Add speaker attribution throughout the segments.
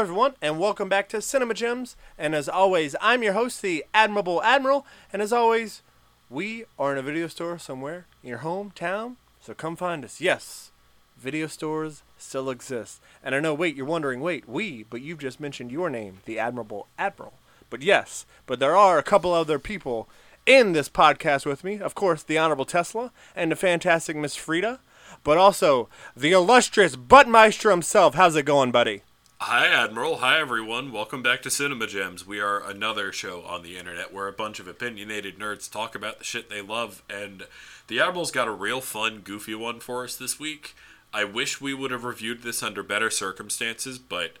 Speaker 1: Everyone, and welcome back to Cinema Gems. And as always, I'm your host, the Admirable Admiral. And as always, we are in a video store somewhere in your hometown, so come find us. Yes, video stores still exist. And I know, wait, you're wondering, wait, we, but you've just mentioned your name, the Admirable Admiral. But yes, but there are a couple other people in this podcast with me. Of course, the Honorable Tesla and the fantastic Miss Frida, but also the illustrious Butt Buttmeister himself. How's it going, buddy?
Speaker 2: Hi, Admiral. Hi, everyone. Welcome back to Cinema Gems. We are another show on the internet where a bunch of opinionated nerds talk about the shit they love, and the Admiral's got a real fun, goofy one for us this week. I wish we would have reviewed this under better circumstances, but,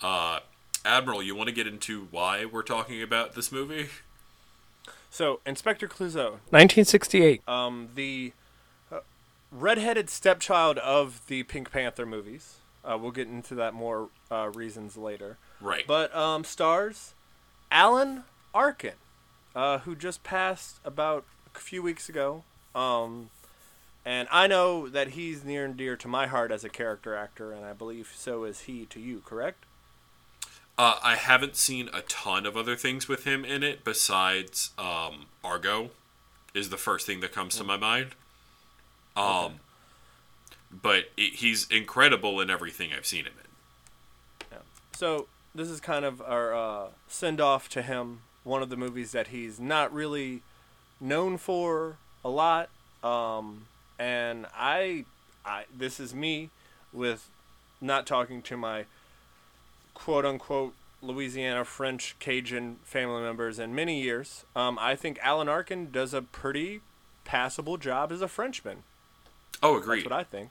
Speaker 2: uh, Admiral, you want to get into why we're talking about this movie?
Speaker 1: So, Inspector Clouseau, 1968. Um, the uh, redheaded stepchild of the Pink Panther movies. Uh, we'll get into that more uh, reasons later.
Speaker 2: Right.
Speaker 1: But um, stars Alan Arkin, uh, who just passed about a few weeks ago. Um, and I know that he's near and dear to my heart as a character actor, and I believe so is he to you, correct?
Speaker 2: Uh, I haven't seen a ton of other things with him in it besides um, Argo, is the first thing that comes to my mind. Um,
Speaker 1: Okay.
Speaker 2: But it, he's incredible in everything I've seen him in.
Speaker 1: So this is kind of our uh, send off to him. One of the movies that he's not really known for a lot. Um, and I, I, this is me with not talking to my quote unquote Louisiana French Cajun family members in many years. Um, I think Alan Arkin does a pretty passable job as a Frenchman.
Speaker 2: Oh, agree.
Speaker 1: That's
Speaker 2: agreed.
Speaker 1: what I think.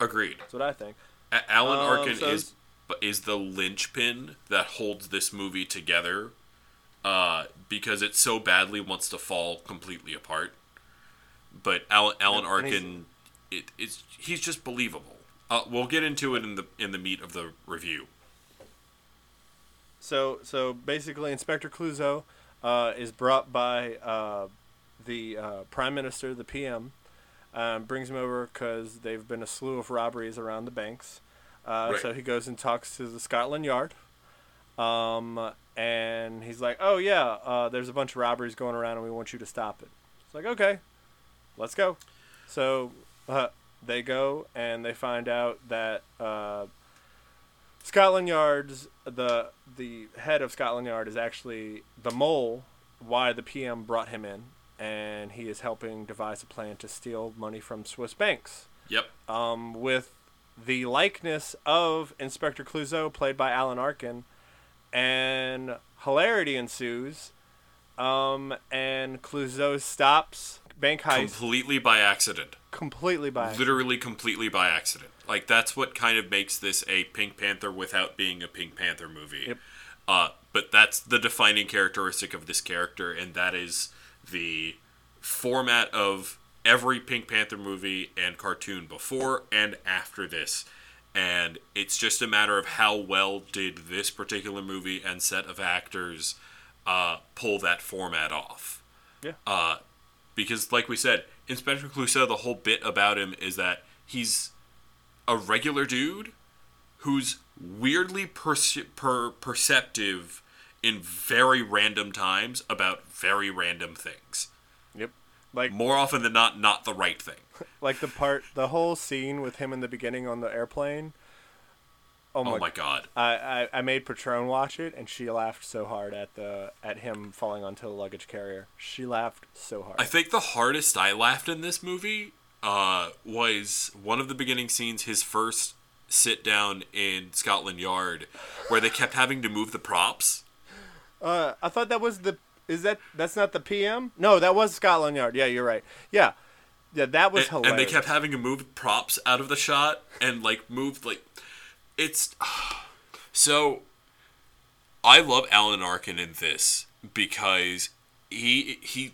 Speaker 2: Agreed.
Speaker 1: That's what I think.
Speaker 2: A- Alan
Speaker 1: Um,
Speaker 2: Arkin
Speaker 1: so-
Speaker 2: is is the linchpin that holds this movie together, uh, because it so badly wants to fall completely apart. But Alan, Alan
Speaker 1: Yeah, and he's-
Speaker 2: Arkin, it, it's he's just believable. Uh, we'll get into it in the in the meat of the review.
Speaker 1: So so basically, Inspector Clouseau uh, is brought by uh, the uh, Prime Minister, the PM, um, brings him over because they've been a slew of robberies around the banks. Uh,
Speaker 2: Right.
Speaker 1: So he goes and talks to the Scotland Yard, um, and he's like, "Oh yeah, uh, there's a bunch of robberies going around, and we want you to stop it." It's like, "Okay, let's go." So uh, they go and they find out that uh, Scotland Yard's the the head of Scotland Yard is actually the mole. Why the PM brought him in, and he is helping devise a plan to steal money from Swiss banks.
Speaker 2: Yep.
Speaker 1: Um, with the likeness of Inspector Clouseau, played by Alan Arkin, and hilarity ensues. Um, and Clouseau stops bank heist
Speaker 2: Completely by accident.
Speaker 1: completely by
Speaker 2: Literally completely by accident. Like that's what kind of makes this a Pink Panther without being a Pink Panther movie.
Speaker 1: Yep.
Speaker 2: Uh, but that's the defining characteristic of this character, and that is the format of every Pink Panther movie and cartoon before and after this. And it's just a matter of how well did this particular movie and set of actors uh, pull that format off.
Speaker 1: Yeah.
Speaker 2: Uh, because, like we said, Inspector Clouseau, the whole bit about him is that he's a regular dude who's weirdly perce- per- perceptive in very random times about very random things.
Speaker 1: Yep. Like
Speaker 2: More often than not, not the right thing.
Speaker 1: like the part the whole scene with him in the beginning on the airplane. Oh my,
Speaker 2: Oh my god.
Speaker 1: I, I, I made Patron watch it and she laughed so hard at the at him falling onto the luggage carrier. She laughed so hard.
Speaker 2: I think the hardest I laughed in this movie uh, was one of the beginning scenes, his first sit down in Scotland Yard, where they kept having to move the props.
Speaker 1: Uh, I thought that was the. Is that that's not the PM? No, that was Scotland Yard. Yeah, you're right. Yeah, yeah, that was
Speaker 2: and,
Speaker 1: hilarious.
Speaker 2: and they kept having to move props out of the shot and like move like it's so I love Alan Arkin in this because he he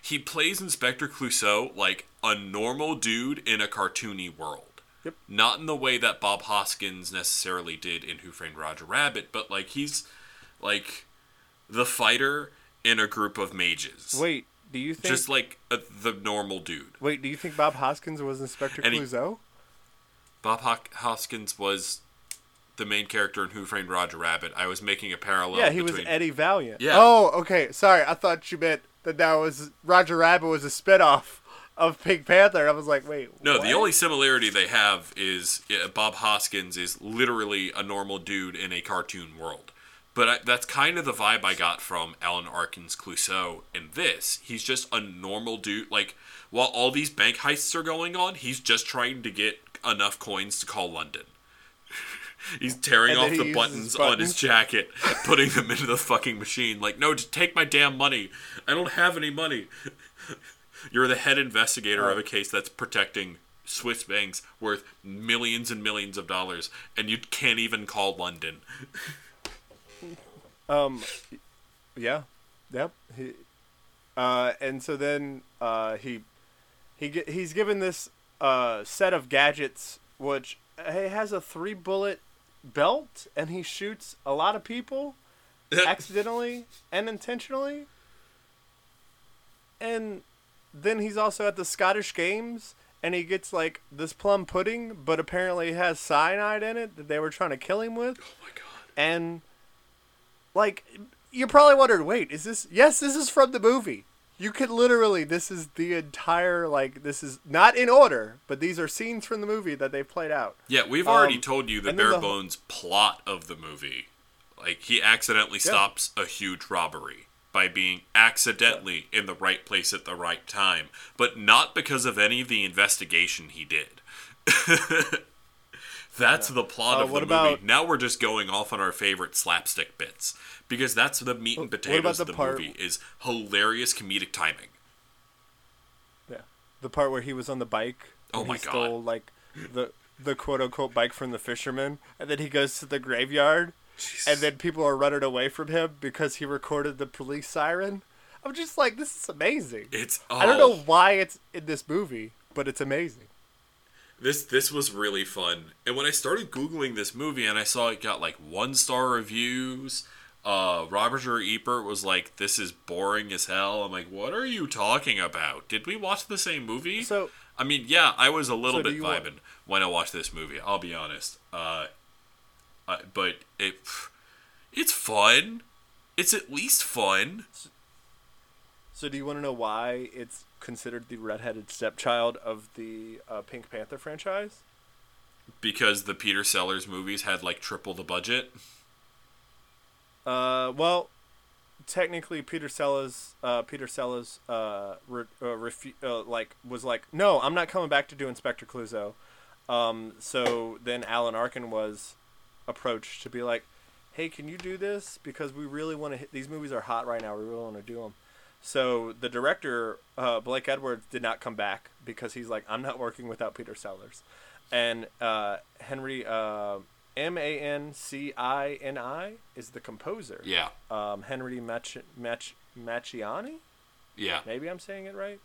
Speaker 2: he plays Inspector Clouseau like a normal dude in a cartoony world.
Speaker 1: Yep.
Speaker 2: Not in the way that Bob Hoskins necessarily did in Who Framed Roger Rabbit, but like he's like the fighter in a group of mages.
Speaker 1: Wait, do you think?
Speaker 2: just like a, the normal dude.
Speaker 1: wait, do you think Bob Hoskins was Inspector
Speaker 2: And he-
Speaker 1: Clouseau?
Speaker 2: Bob Ho- Hoskins was the the main character in Who Framed Roger Rabbit. I was making a parallel.
Speaker 1: Yeah, he was Eddie Valiant.
Speaker 2: Yeah.
Speaker 3: Oh, okay. Sorry, I thought you meant that that was Roger Rabbit was a spinoff of Pink Panther. I was like, wait.
Speaker 2: No,
Speaker 3: what?
Speaker 2: the only similarity they have is yeah, Bob Hoskins is literally a normal dude in a cartoon world. But I, that's kind of the vibe I got from Alan Arkin's Clouseau in this. He's just a normal dude. Like, while all these bank heists are going on, he's just trying to get enough coins to call London. he's tearing off
Speaker 1: he
Speaker 2: the buttons,
Speaker 1: buttons.
Speaker 2: on his jacket, putting them into the fucking machine. Like, no, just take my damn money. I don't have any money. You're the head investigator of a case that's protecting Swiss banks worth millions and millions of dollars, and you can't even call London.
Speaker 1: Um, yeah, yep. He, uh, and so then uh, he he he's given this uh, set of gadgets, which he has a three bullet belt, and he shoots a lot of people accidentally and intentionally. And then he's also at the Scottish Games, and he gets like this plum pudding, but apparently it has cyanide in it that they were trying to kill him with
Speaker 2: Oh my god.
Speaker 1: and like you probably wondered wait is this yes this is from the movie you could literally this is the entire like this is not in order but these are scenes from the movie that they've played out
Speaker 2: Yeah, we've already
Speaker 1: Um,
Speaker 2: told you the bare
Speaker 1: the-
Speaker 2: bones plot of the movie. Like he accidentally stops a huge robbery by being accidentally in the right place at the right time, but not because of any of the investigation he did. that's the plot
Speaker 1: Uh,
Speaker 2: of the
Speaker 1: what
Speaker 2: movie. now we're just going off on our favorite slapstick bits because that's the meat and potatoes of the
Speaker 1: part-
Speaker 2: movie is hilarious comedic timing.
Speaker 1: yeah the part where he was on the bike
Speaker 2: Oh my
Speaker 1: he
Speaker 2: God.
Speaker 1: stole like the the quote unquote bike from the fisherman and then he goes to the graveyard and then people are running away from him because he recorded the police siren i'm just like this is amazing
Speaker 2: It's
Speaker 1: i don't know
Speaker 2: oh.
Speaker 1: why it's in this movie but it's amazing
Speaker 2: This this was really fun. And when I started googling this movie and I saw it got like one star reviews, uh, Robert Ebert was like, "This is boring as hell." I'm like, "What are you talking about? Did we watch the same movie?"
Speaker 1: so
Speaker 2: I mean, yeah, I was a little
Speaker 1: So
Speaker 2: bit
Speaker 1: you want-
Speaker 2: vibing when I watched this movie. I'll be honest. Uh, uh, but it it's fun. It's at least fun.
Speaker 1: So do you want to know why it's considered the redheaded stepchild of the uh, Pink Panther franchise?
Speaker 2: Because the Peter Sellers movies had like triple the budget.
Speaker 1: Uh, well, technically, Peter Sellers, uh, Peter Sellers, uh, re- uh, refu- uh, like was like, no, I'm not coming back to do Inspector Clouseau. Um, so then Alan Arkin was approached to be like, hey, can you do this because we really want to hit these movies are hot right now. We really want to do them. So the director, uh, Blake Edwards, did not come back because he's like, I'm not working without Peter Sellers, and uh, Henry uh, M A N C I N I is the composer.
Speaker 2: Yeah,
Speaker 1: Um, Henry Mach- Mach- Macchiani.
Speaker 2: yeah.
Speaker 1: Maybe I'm saying it right.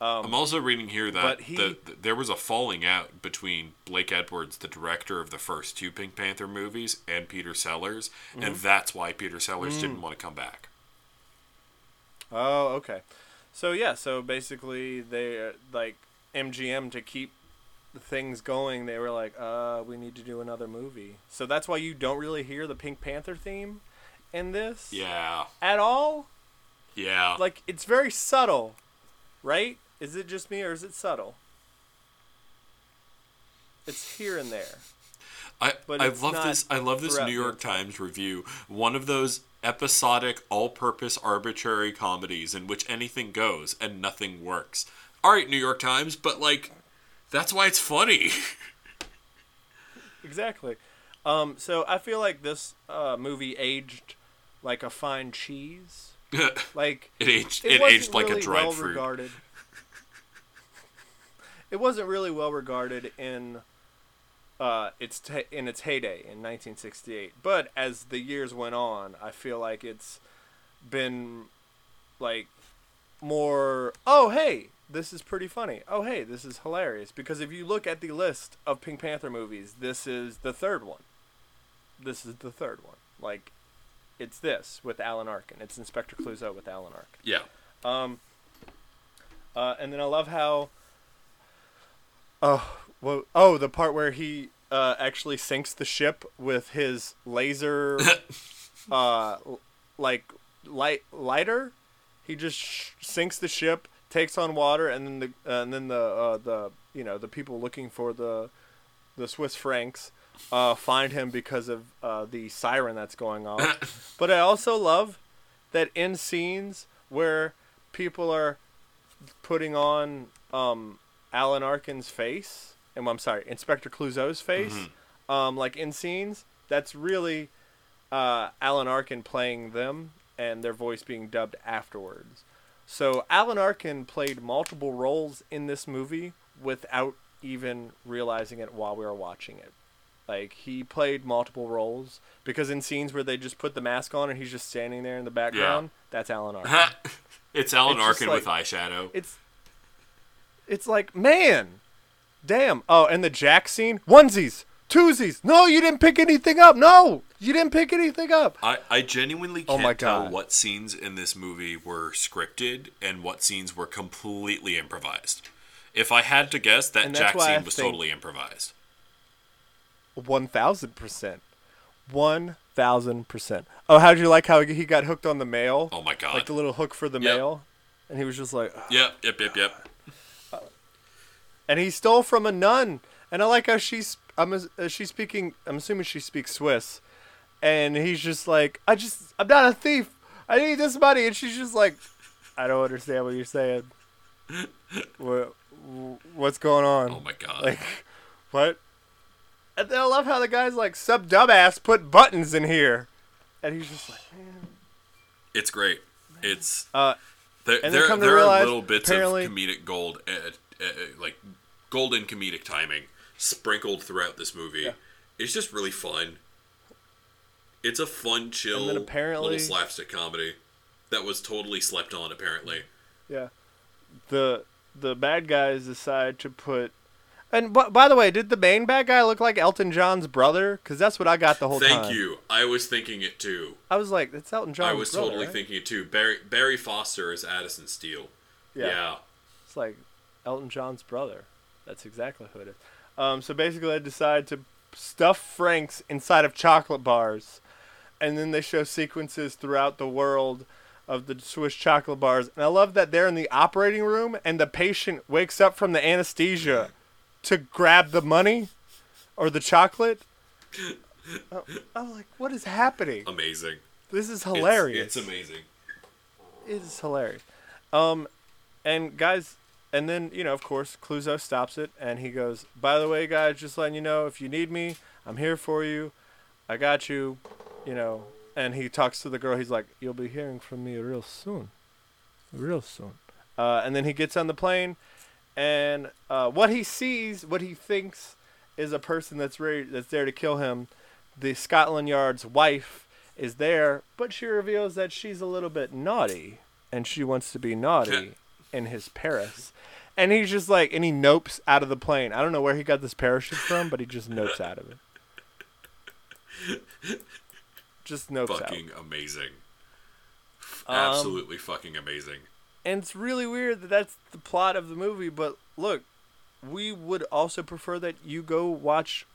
Speaker 1: Um,
Speaker 2: I'm also reading here that
Speaker 1: he-
Speaker 2: the, th there was a falling out between Blake Edwards, the director of the first two Pink Panther movies, and Peter Sellers, and
Speaker 1: Mm-hmm.
Speaker 2: that's why Peter Sellers
Speaker 1: Mm.
Speaker 2: didn't want to come back.
Speaker 1: Oh, okay. So yeah, so basically they uh, like MGM to keep things going. They were like, uh, we need to do another movie. So that's why you don't really hear the Pink Panther theme in this
Speaker 2: Yeah,
Speaker 1: at all.
Speaker 2: yeah.
Speaker 1: Like it's very subtle, right? Is it just me or is it subtle? It's here and there.
Speaker 2: I
Speaker 1: but
Speaker 2: I love this. I love this New York Times review. One of those episodic, all-purpose, arbitrary comedies in which anything goes and nothing works. All right, New York Times, but like, that's why it's funny.
Speaker 1: Exactly. Um, so I feel like this uh, movie aged like a fine cheese. like it
Speaker 2: aged.
Speaker 1: it,
Speaker 2: It, aged like
Speaker 1: really
Speaker 2: a dried
Speaker 1: well
Speaker 2: fruit.
Speaker 1: regarded. it wasn't really well regarded in uh, its in its heyday in 1968. But as the years went on, I feel like it's been like more. Oh hey, this is pretty funny. Oh hey, this is hilarious. Because if you look at the list of Pink Panther movies, this is the third one. This is the third one. Like, it's this with Alan Arkin. It's Inspector Clouseau with Alan Arkin.
Speaker 2: Yeah.
Speaker 1: Um, uh, and then I love how. Oh, well, oh, the part where he uh, actually sinks the ship with his laser, uh, like light lighter. He just sh- sinks the ship, takes on water, and then the uh, and then the uh, the you know the people looking for the the Swiss francs uh, find him because of uh, the siren that's going off. but I also love that in scenes where people are putting on um, Alan Arkin's face, and I'm sorry, Inspector Clouseau's face, um, like in scenes, that's really uh, Alan Arkin playing them and their voice being dubbed afterwards. So Alan Arkin played multiple roles in this movie without even realizing it while we were watching it. Like he played multiple roles because in scenes where they just put the mask on and he's just standing there in the background, that's Alan Arkin.
Speaker 2: it's Alan
Speaker 1: It's
Speaker 2: Arkin with eyeshadow.
Speaker 1: it's it's like man damn oh and the jack scene onesies twosies no you didn't pick anything up no you didn't pick anything up
Speaker 2: I, I genuinely
Speaker 1: Oh
Speaker 2: can't
Speaker 1: my
Speaker 2: tell
Speaker 1: God.
Speaker 2: what scenes in this movie were scripted and what scenes were completely improvised. If I had to guess, that Jack
Speaker 1: I
Speaker 2: scene was totally improvised.
Speaker 1: 1000% 1000% oh how did you like how he got hooked on the mail
Speaker 2: Oh my god.
Speaker 1: like the little hook for the
Speaker 2: Yep.
Speaker 1: mail and he was just like
Speaker 2: Yep, yep, yep, yep.
Speaker 1: And he stole from a nun. And i like how she's i'm uh, she's speaking i'm assuming she speaks swiss. And he's just like i just i'm not a thief. I need this money. And she's just like i don't understand what you're saying. What what's going on?
Speaker 2: Oh my god.
Speaker 1: like what? And then i love how the guy's like sub dumbass put buttons in here. And he's just like man.
Speaker 2: It's great. It's
Speaker 1: uh
Speaker 2: there. There, there are little bits of comedic gold, uh, uh, uh, like golden comedic timing, sprinkled throughout this movie.
Speaker 1: Yeah.
Speaker 2: It's just really fun. It's a fun, chill, little slapstick comedy that was totally slept on. Apparently,
Speaker 1: Yeah. The the bad guys decide to put and b- by the way, did the main bad guy look like Elton John's brother? Because that's what I got the whole
Speaker 2: thank
Speaker 1: time.
Speaker 2: Thank you. I was thinking it too.
Speaker 1: I was like, it's Elton John's
Speaker 2: I was
Speaker 1: brother,
Speaker 2: totally
Speaker 1: right?
Speaker 2: thinking it too. Barry Barry Foster is Addison Steele. Yeah.
Speaker 1: It's like Elton John's brother. That's exactly who it is. Um, so basically, they decide to stuff francs inside of chocolate bars, and then they show sequences throughout the world of the Swiss chocolate bars. And I love that they're in the operating room, and the patient wakes up from the anesthesia to grab the money or the chocolate. Oh, I'm like, what is happening?
Speaker 2: Amazing.
Speaker 1: This is
Speaker 2: It's-
Speaker 1: hilarious
Speaker 2: It's, amazing.
Speaker 1: it is hilarious. Um, and guys, and then you know, of course, Clouseau stops it, and he goes, "By the way, guys, just letting you know, if you need me, I'm here for you. I got you." You know, and he talks to the girl. He's like, "You'll be hearing from me real soon, real soon." Uh, and then he gets on the plane, and uh, what he sees, what he thinks, is a person that's ready, that's there to kill him. The Scotland Yard's wife is there, but she reveals that she's a little bit naughty, and she wants to be naughty in his Paris. And he's just like, and he nopes out of the plane. I don't know where he got this parachute from, but he just nopes out of it. Just nopes out.
Speaker 2: Fucking amazing.
Speaker 1: Um,
Speaker 2: Absolutely fucking amazing.
Speaker 1: And it's really weird that that's the plot of the movie, but look, we would also prefer that you go watch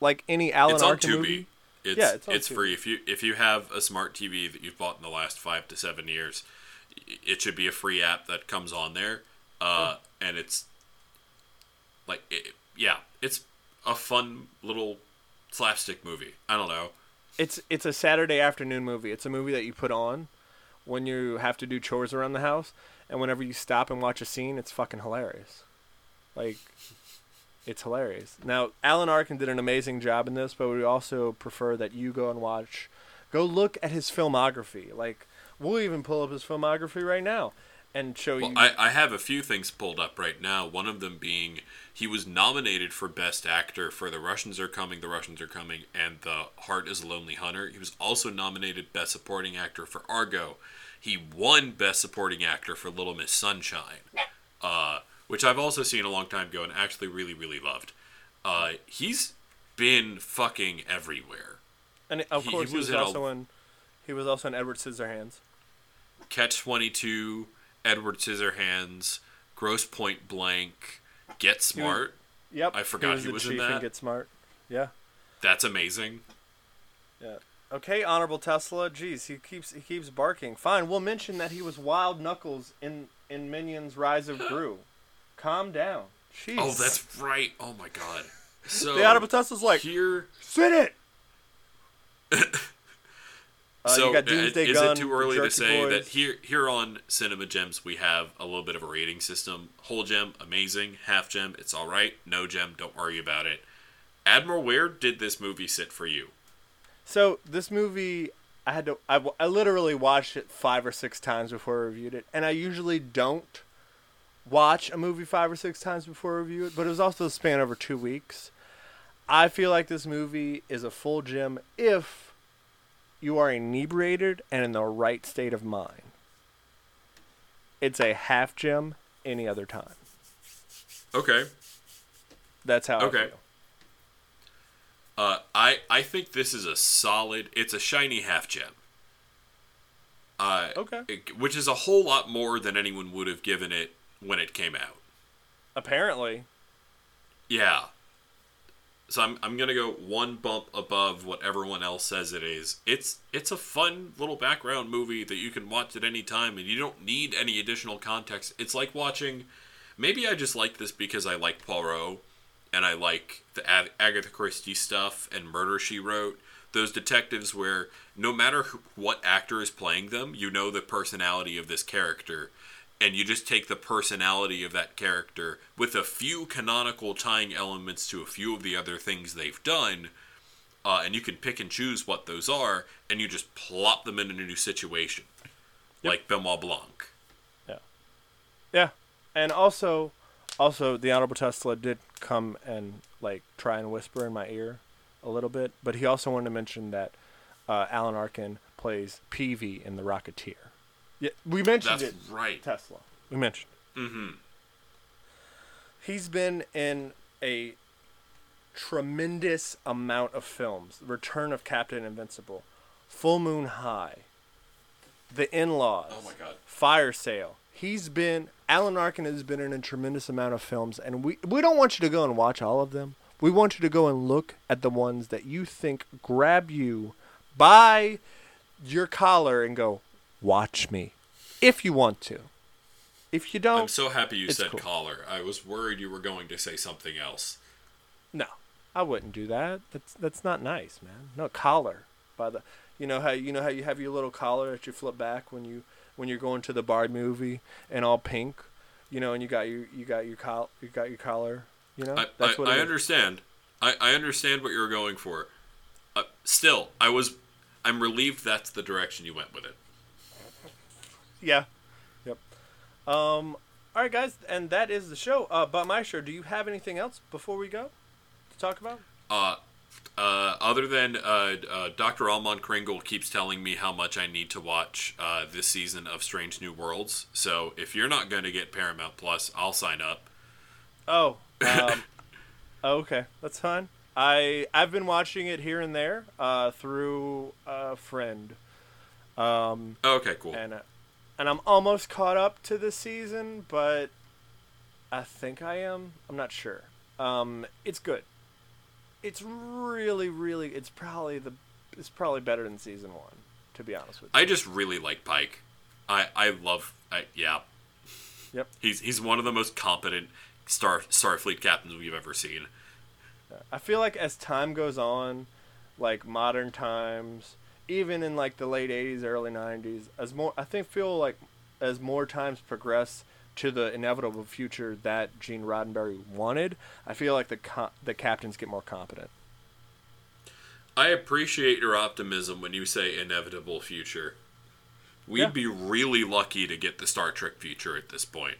Speaker 1: like any Alan
Speaker 2: it's on
Speaker 1: Arkin
Speaker 2: Tubi.
Speaker 1: movie.
Speaker 2: It's
Speaker 1: Yeah, it's
Speaker 2: it's, free if you if you have a smart TV that you've bought in the last five to seven years. It should be a free app that comes on there, uh, and it's like it, yeah, it's a fun little slapstick movie. I don't know.
Speaker 1: It's it's a Saturday afternoon movie. It's a movie that you put on when you have to do chores around the house, and whenever you stop and watch a scene, it's fucking hilarious. Like, it's hilarious. Now, Alan Arkin did an amazing job in this, but we also prefer that you go and watch, go look at his filmography. Like, we'll even pull up his filmography right now and show
Speaker 2: Well,
Speaker 1: you.
Speaker 2: I, I have a few things pulled up right now. One of them being he was nominated for Best Actor for The Russians Are Coming, The Russians Are Coming, and The Heart is a Lonely Hunter. He was also nominated Best Supporting Actor for Argo. He won Best Supporting Actor for Little Miss Sunshine, uh, which I've also seen a long time ago and actually really, really loved. Uh, he's been fucking everywhere.
Speaker 1: and of
Speaker 2: he-
Speaker 1: course,
Speaker 2: he
Speaker 1: he
Speaker 2: was
Speaker 1: was,
Speaker 2: in a-
Speaker 1: also in. He was also in Edward Scissorhands.
Speaker 2: Catch 22, Edward Scissorhands, Grosse Pointe Blank, Get Smart.
Speaker 1: Yep.
Speaker 2: I forgot
Speaker 1: was
Speaker 2: he was in
Speaker 1: chief in
Speaker 2: that.
Speaker 1: Get Smart. Yeah.
Speaker 2: That's amazing.
Speaker 1: Yeah. Okay, Honorable Tesla. Jeez, he keeps he keeps barking. Fine, we'll mention that he was Wild Knuckles in in Minions: Rise of Gru. Calm down. Jeez.
Speaker 2: Oh, that's right. Oh my god. So
Speaker 1: the Honorable Tesla's like,
Speaker 2: here.
Speaker 1: sit it. Uh,
Speaker 2: so uh, is
Speaker 1: Gun,
Speaker 2: it too early to say
Speaker 1: Boys.
Speaker 2: that here here on Cinema Gems we have a little bit of a rating system? Whole gem, amazing. Half gem, it's all right. No gem, don't worry about it. Admiral, where did this movie sit for you?
Speaker 1: So this movie, I had to. I, I literally watched it five or six times before I reviewed it, and I usually don't watch a movie five or six times before I review it. But it was also a span over two weeks. I feel like this movie is a full gem if you are inebriated and in the right state of mind. It's a half gem any other time.
Speaker 2: Okay.
Speaker 1: That's how
Speaker 2: Okay.
Speaker 1: I feel.
Speaker 2: Uh, I I think this is a solid. It's a shiny half gem. Uh,
Speaker 1: Okay.
Speaker 2: it- which is a whole lot more than anyone would have given it when it came out.
Speaker 1: Apparently,
Speaker 2: Yeah. So I'm I'm gonna go one bump above what everyone else says it is. It's it's a fun little background movie that you can watch at any time, and you don't need any additional context. It's like watching. Maybe I just like this because I like Poirot, and I like the Ag- Agatha Christie stuff and Murder She Wrote. Those detectives where no matter who, what actor is playing them, you know the personality of this character, and you just take the personality of that character with a few canonical tying elements to a few of the other things they've done, uh, and you can pick and choose what those are, and you just plop them in a new situation, like Benoit Blanc.
Speaker 1: Yeah, yeah, and also, also the honorable Tesla did come and like try and whisper in my ear a little bit, but he also wanted to mention that uh, Alan Arkin plays Peevy in The Rocketeer. Yeah, we mentioned
Speaker 2: That's
Speaker 1: it.
Speaker 2: right.
Speaker 1: Tesla. We mentioned.
Speaker 2: Mm-hmm.
Speaker 1: He's been in a tremendous amount of films. Return of Captain Invincible, Full Moon High, The In-Laws.
Speaker 2: Oh my god.
Speaker 1: Fire Sale. He's been Alan Arkin has been in a tremendous amount of films, and we we don't want you to go and watch all of them. We want you to go and look at the ones that you think grab you by your collar and go, watch me, if you want to. If you don't,
Speaker 2: I'm so happy you said
Speaker 1: cool.
Speaker 2: collar. I was worried you were going to say something else.
Speaker 1: no, I wouldn't do that. That's that's not nice, man. No collar by the. You know how you know how you have your little collar that you flip back when you when you're going to the Bard movie and all pink, you know, and you got your you got your col you got your collar, you know.
Speaker 2: I,
Speaker 1: That's
Speaker 2: I,
Speaker 1: what
Speaker 2: I understand. I, I understand what you're going for. Uh, still, I was. I'm relieved that's the direction you went with it.
Speaker 1: Yeah. Yep. Um. All right, guys, and that is the show. Uh, but my show. Do you have anything else before we go to talk about?
Speaker 2: Uh, uh, other than uh, uh, Dr. Almond Kringle keeps telling me how much I need to watch uh, this season of Strange New Worlds. So if you're not going to get Paramount Plus, I'll sign up.
Speaker 1: Oh. Um, okay, that's fine. I I've been watching it here and there uh, through a friend. Um,
Speaker 2: Okay, cool.
Speaker 1: and uh, and I'm almost caught up to this season, but I think I am. I'm not sure. Um, it's good. It's really, really. It's probably the. It's probably better than season one, to be honest with you.
Speaker 2: I just really like Pike. I I love. I, yeah.
Speaker 1: Yep.
Speaker 2: He's he's one of the most competent Star Starfleet captains we've ever seen.
Speaker 1: I feel like as time goes on, like modern times, even in like the late '80s, early '90s, as more I think feel like as more times progress to the inevitable future that Gene Roddenberry wanted, I feel like the co- the captains get more competent.
Speaker 2: I appreciate your optimism when you say inevitable future. We'd
Speaker 1: Yeah.
Speaker 2: be really lucky to get the Star Trek future at this point.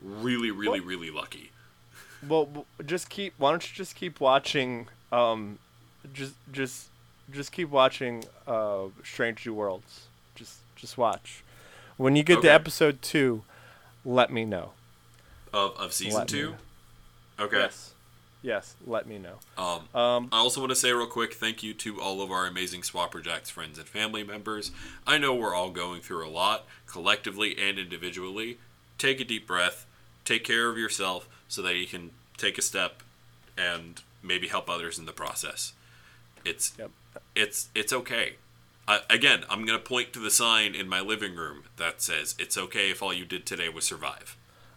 Speaker 2: Really, really,
Speaker 1: Well-
Speaker 2: really lucky.
Speaker 1: Well, just keep. Why don't you just keep watching? Um, just just just keep watching. Uh, Strange New Worlds. Just just watch. When you get
Speaker 2: Okay.
Speaker 1: to episode two, let me know.
Speaker 2: Of, of season
Speaker 1: Let
Speaker 2: two? Okay.
Speaker 1: Yes. Yes. Let me know.
Speaker 2: Um,
Speaker 1: Um,
Speaker 2: I also want to say real quick thank you to all of our amazing Swapper Jacks friends and family members. I know we're all going through a lot, collectively and individually. Take a deep breath, take care of yourself so that you can take a step, and maybe help others in the process. It's
Speaker 1: Yep.
Speaker 2: It's it's okay. I, again, I'm gonna point to the sign in my living room that says it's okay if all you did today was survive.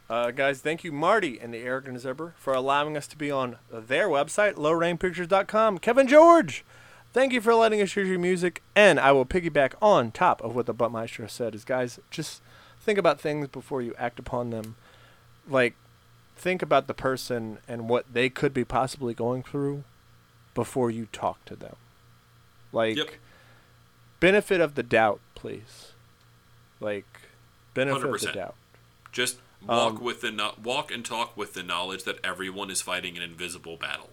Speaker 1: Uh, guys, thank you, Marty and the Arrogant Zebra, for allowing us to be on their website, lowrainpictures.com. Kevin George, thank you for letting us use your music. And I will piggyback on top of what the But Maestro said is, guys, just think about things before you act upon them. Like, think about the person and what they could be possibly going through before you talk to them. Like,
Speaker 2: Yep.
Speaker 1: benefit of the doubt, please. Like, benefit of the doubt.
Speaker 2: Just walk
Speaker 1: Um,
Speaker 2: with the no- walk and talk with the knowledge that everyone is fighting an invisible battle.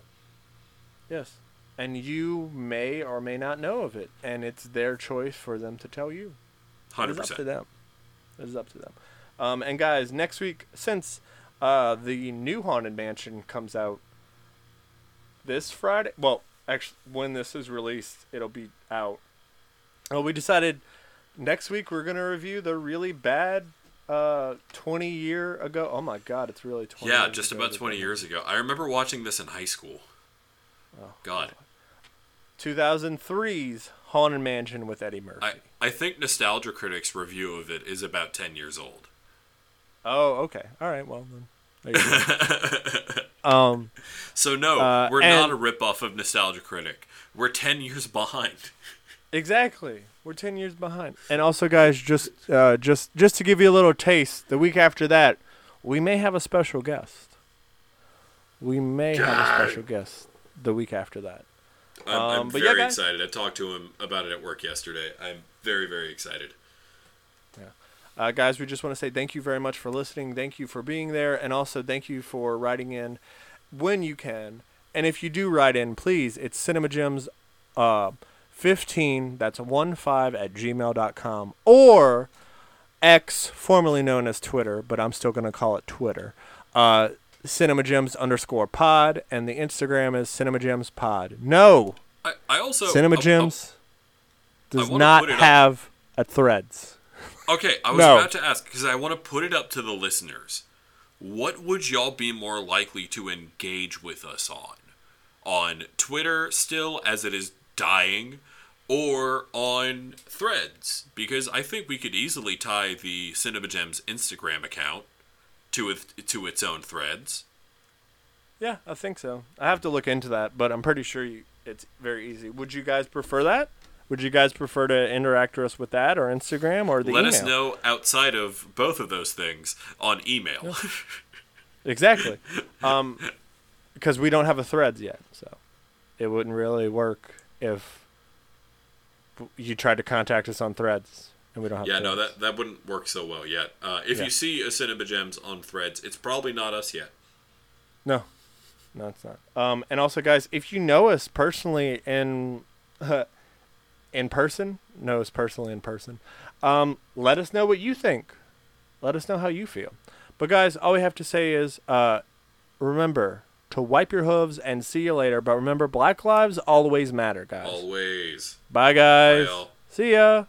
Speaker 1: Yes. And you may or may not know of it, and it's their choice for them to tell you.
Speaker 2: Hundred
Speaker 1: is up to them. It is up to them. Um, and guys, next week, since uh, the new Haunted Mansion comes out this Friday, well, actually, when this is released, it'll be out. Well, we decided next week we're gonna review the really bad uh, 20 year ago. Oh my God, it's really 20.
Speaker 2: Yeah, just about twenty
Speaker 1: they-
Speaker 2: years ago. I remember watching this in high school.
Speaker 1: Oh,
Speaker 2: God,
Speaker 1: 2003's Haunted Mansion with Eddie Murphy.
Speaker 2: I I think Nostalgia Critic's review of it is about ten years old.
Speaker 1: Oh, okay. All right. Well, then. There you go. um,
Speaker 2: So no,
Speaker 1: Uh,
Speaker 2: we're not
Speaker 1: and-
Speaker 2: a ripoff of Nostalgia Critic. We're ten years behind.
Speaker 1: exactly. We're ten years behind. And also, guys, just uh, just just to give you a little taste, the week after that, we may have a special guest. We may have a special guest the week after that.
Speaker 2: I'm,
Speaker 1: Um,
Speaker 2: I'm
Speaker 1: but yeah,
Speaker 2: very
Speaker 1: guys.
Speaker 2: excited. I talked to him about it at work yesterday. I'm very very excited.
Speaker 1: Uh, guys, we just want to say thank you very much for listening. Thank you for being there, and also thank you for writing in when you can. And if you do write in, please, it's cinemagems uh, 15, that's 1 5 at gmail.com, or X, formerly known as Twitter, but I'm still going to call it Twitter. Uh, cinemagems underscore pod, and the Instagram is cinemagems pod. No,
Speaker 2: I, I also
Speaker 1: cinemagems does
Speaker 2: wanna
Speaker 1: not
Speaker 2: put it up.
Speaker 1: have a threads.
Speaker 2: Okay, I was
Speaker 1: No.
Speaker 2: about to ask because I want to put it up to the listeners. What would y'all be more likely to engage with us on? On Twitter, still as it is dying, or on Threads? Because I think we could easily tie the Cinema Gems Instagram account to it, to its own Threads.
Speaker 1: Yeah, I think so. I have to look into that, but I'm pretty sure you, it's very easy. Would you guys prefer that? Would you guys prefer to interact with us with that or Instagram or the
Speaker 2: Let
Speaker 1: email?
Speaker 2: us know outside of both of those things on email.
Speaker 1: Exactly. Um, because we don't have a threads yet, so it wouldn't really work if you tried to contact us on threads and we don't have.
Speaker 2: yeah, no, that that wouldn't work so well yet. Uh, if
Speaker 1: Yeah.
Speaker 2: you see a Cinema Gems on Threads, it's probably not us yet.
Speaker 1: No, no, it's not. Um, and also, guys, if you know us personally in in person, know us personally in person, um, let us know what you think. Let us know how you feel. But guys, all we have to say is, uh, remember to wipe your hooves and see you later. But remember, Black lives always matter, guys.
Speaker 2: Always.
Speaker 1: Bye, guys.
Speaker 2: Bye.
Speaker 1: See ya.